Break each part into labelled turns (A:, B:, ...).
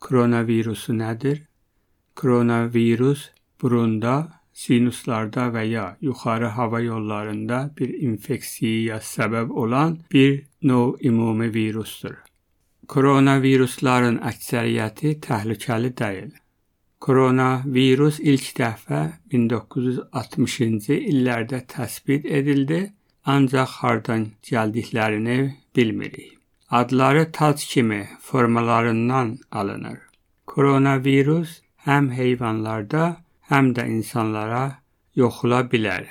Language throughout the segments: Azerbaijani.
A: koronavirusu nədir? Koronavirus burunda, sinuslarda və ya yuxarı hava yollarında bir infeksiyaya səbəb olan bir növ ümumi virusdur. Koronavirusların əksəriyyəti təhlükəli deyil. Koronavirus ilk dəfə 1960-cı illərdə təsbit edildi, ancaq hardan gəldiklərini bilmirik. Adları tac kimi formalarından alınır. Koronavirus həm heyvanlarda, həm də insanlara yoxula bilər.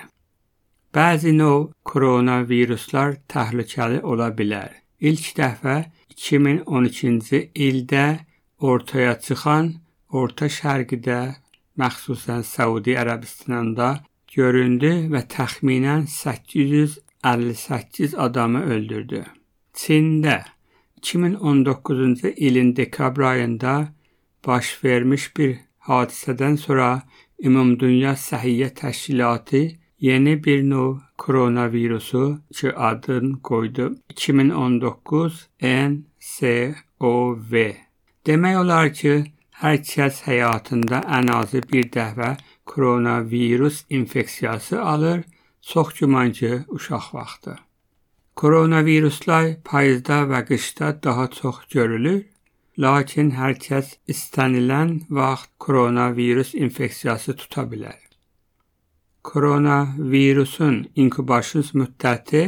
A: Bəzi növ koronaviruslar təhlükəli ola bilər. İlk dəfə 2012-ci ildə ortaya çıxan Orta Şərqdə, məxsusən Səudiyyə Ərəbistanında göründü və təxminən 858 adamı öldürdü. Çində 2019-cu ilin dekabr ayında baş vermiş bir hadisədən sonra Ümumdünya Səhiyyə Təşkilatı yeni bir növ koronavirusu ki adını qoydu 2019 NCOV. Demək olar ki, hər kəs həyatında ən azı bir dəfə koronavirus infeksiyası alır, çox güman ki, uşaq vaxtı. Koronaviruslar payızda və qışda daha çox görülür Lakin hər kəs istənilən vaxt koronavirus infeksiyası tuta bilər. Koronavirusun inkubasiya müddəti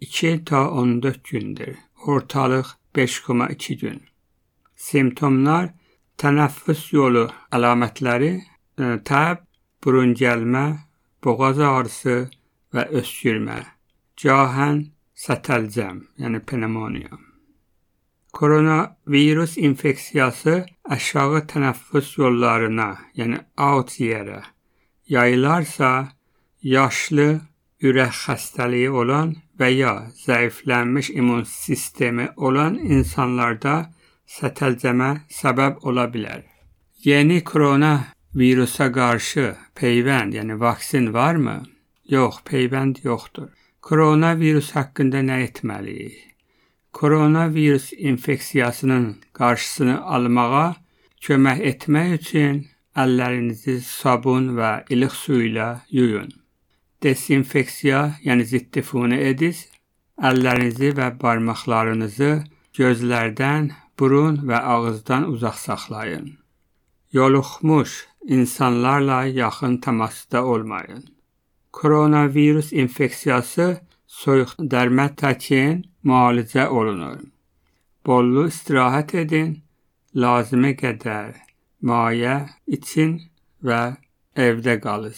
A: 2 ta 14 gündür. Ortalıq 5,2 gün. Simptomlar tənəffüs yolu əlamətləri e, təb, burun gəlmə, boğaz ağrısı və öskürmə. Gahən sətəlcəm, yəni pnevmoniya. Koronavirus infeksiyası aşağı tənəffüs yollarına, yəni autiyerə yayılarsa, yaşlı, ürək xəstəliyi olan və ya zəiflənmiş immun sistemi olan insanlarda sətəlcəmə səbəb ola bilər. Yeni korona virusa qarşı peyvənd, yəni vaksin varmı? Yox, peyvənd yoxdur. Koronavirus haqqında nə etməliyik? koronavirus infeksiyasının qarşısını almağa kömək etmək üçün əllərinizi sabun və ilıq su ilə yuyun. Desinfeksiya, yəni zittifuni ediz, əllərinizi və barmaqlarınızı gözlərdən, burun və ağızdan uzaq saxlayın. Yoluxmuş insanlarla yaxın təmasda olmayın. Koronavirus infeksiyası soyuq dərmə təkin müalicə olunur. Bollu istirahət edin, lazımə qədər mayə için və evdə qalın.